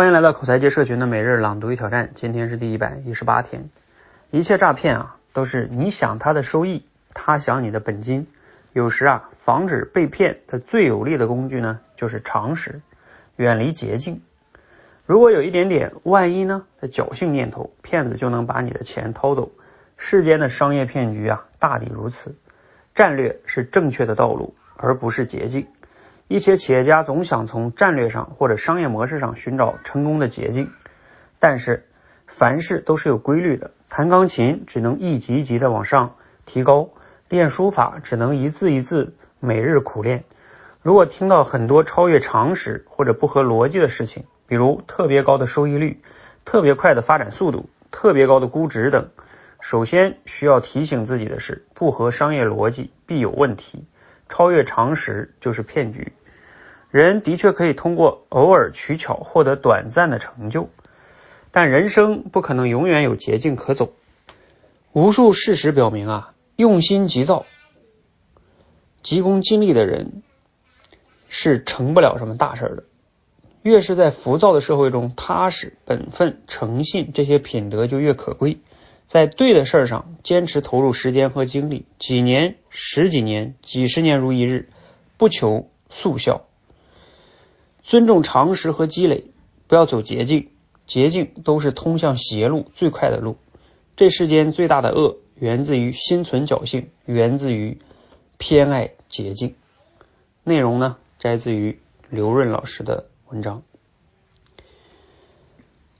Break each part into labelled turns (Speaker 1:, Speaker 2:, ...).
Speaker 1: 欢迎来到口才界社群的每日朗读与挑战，今天是第一百一十八天。一切诈骗啊，都是你想他的收益，他想你的本金。有时啊，防止被骗的最有力的工具呢，就是常识，远离捷径。如果有一点点万一呢的侥幸念头，骗子就能把你的钱掏走。世间的商业骗局啊，大抵如此。战略是正确的道路，而不是捷径。一些企业家总想从战略上或者商业模式上寻找成功的捷径，但是凡事都是有规律的。弹钢琴只能一级一级的往上提高，练书法只能一字一字每日苦练。如果听到很多超越常识或者不合逻辑的事情，比如特别高的收益率、特别快的发展速度、特别高的估值等，首先需要提醒自己的是，不合商业逻辑必有问题，超越常识就是骗局。人的确可以通过偶尔取巧获得短暂的成就，但人生不可能永远有捷径可走。无数事实表明啊，用心急躁、急功近利的人是成不了什么大事的。越是在浮躁的社会中，踏实、本分、诚信这些品德就越可贵。在对的事上坚持投入时间和精力，几年、十几年、几十年如一日，不求速效。尊重常识和积累，不要走捷径，捷径都是通向邪路最快的路。这世间最大的恶源自于心存侥幸，源自于偏爱捷径。内容呢，摘自于刘润老师的文章。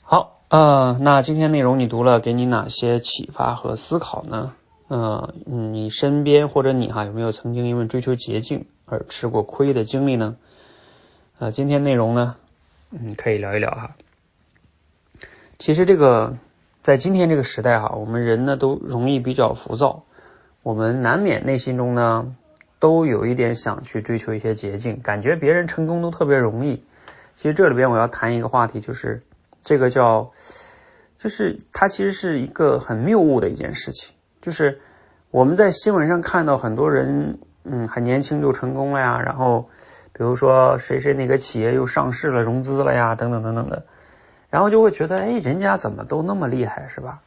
Speaker 1: 好，呃，那今天内容你读了，给你哪些启发和思考呢？呃，你身边或者你哈有没有曾经因为追求捷径而吃过亏的经历呢？啊，今天内容呢，嗯，可以聊一聊哈。其实这个在今天这个时代哈，我们人呢都容易比较浮躁，我们难免内心中呢都有一点想去追求一些捷径，感觉别人成功都特别容易。其实这里边我要谈一个话题，就是这个叫，就是它其实是一个很谬误的一件事情，就是我们在新闻上看到很多人，嗯，很年轻就成功了呀，然后。比如说谁谁哪个企业又上市了、融资了呀，等等等等的，然后就会觉得，哎，人家怎么都那么厉害，是吧？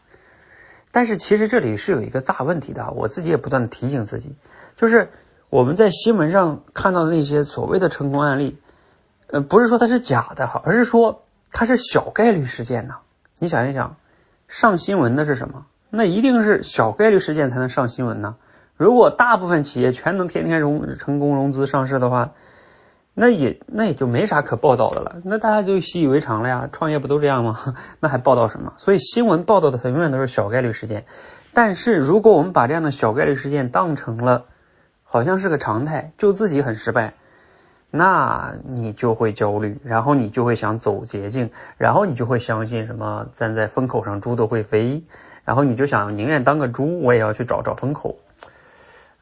Speaker 1: 但是其实这里是有一个大问题的，我自己也不断的提醒自己，就是我们在新闻上看到的那些所谓的成功案例，呃，不是说它是假的哈，而是说它是小概率事件呢。你想一想，上新闻的是什么？那一定是小概率事件才能上新闻呢。如果大部分企业全能天天融成功融资上市的话，那也那也就没啥可报道的了，那大家就习以为常了呀。创业不都这样吗？那还报道什么？所以新闻报道的它永远都是小概率事件。但是如果我们把这样的小概率事件当成了好像是个常态，就自己很失败，那你就会焦虑，然后你就会想走捷径，然后你就会相信什么站在风口上猪都会飞，然后你就想宁愿当个猪，我也要去找找风口。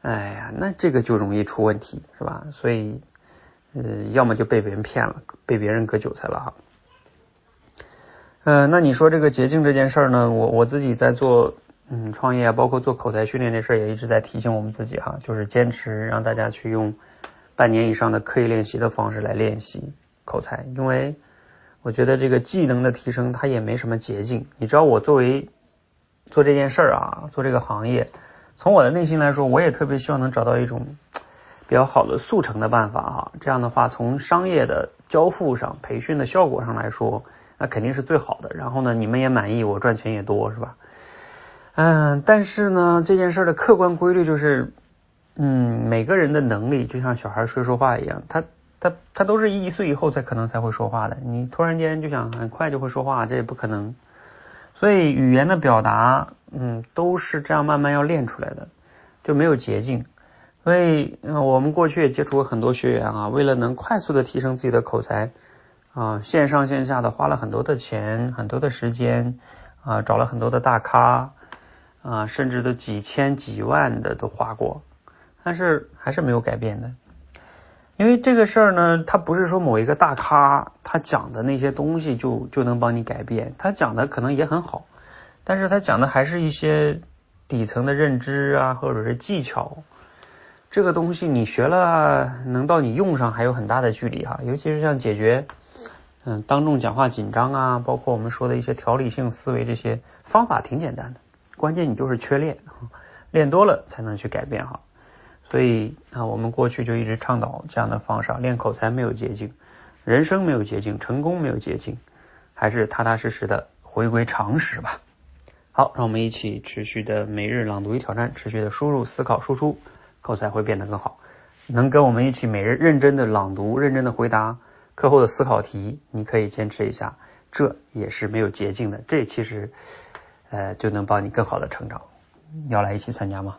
Speaker 1: 哎呀，那这个就容易出问题，是吧？所以。呃，要么就被别人骗了，被别人割韭菜了哈。呃，那你说这个捷径这件事儿呢？我我自己在做嗯创业，包括做口才训练这事儿，也一直在提醒我们自己哈，就是坚持让大家去用半年以上的刻意练习的方式来练习口才，因为我觉得这个技能的提升它也没什么捷径。你知道我作为做这件事儿啊，做这个行业，从我的内心来说，我也特别希望能找到一种。比较好的速成的办法哈，这样的话从商业的交付上、培训的效果上来说，那肯定是最好的。然后呢，你们也满意，我赚钱也多，是吧？嗯，但是呢，这件事的客观规律就是，嗯，每个人的能力就像小孩说说话一样，他他他都是一岁以后才可能才会说话的。你突然间就想很快就会说话，这也不可能。所以语言的表达，嗯，都是这样慢慢要练出来的，就没有捷径。所以，我们过去也接触过很多学员啊，为了能快速的提升自己的口才啊，线上线下的花了很多的钱、很多的时间啊，找了很多的大咖啊，甚至都几千几万的都花过，但是还是没有改变的。因为这个事儿呢，它不是说某一个大咖他讲的那些东西就就能帮你改变，他讲的可能也很好，但是他讲的还是一些底层的认知啊，或者是技巧。这个东西你学了，能到你用上还有很大的距离哈，尤其是像解决嗯，当众讲话紧张啊，包括我们说的一些条理性思维，这些方法挺简单的，关键你就是缺练，练多了才能去改变哈。所以啊，我们过去就一直倡导这样的方式，练口才没有捷径，人生没有捷径，成功没有捷径，还是踏踏实实的回归常识吧。好，让我们一起持续的每日朗读与挑战，持续的输入、思考、输出，口才会变得更好。能跟我们一起每日认真的朗读、认真的回答课后的思考题，你可以坚持一下，这也是没有捷径的。这其实呃就能帮你更好的成长。要来一起参加吗？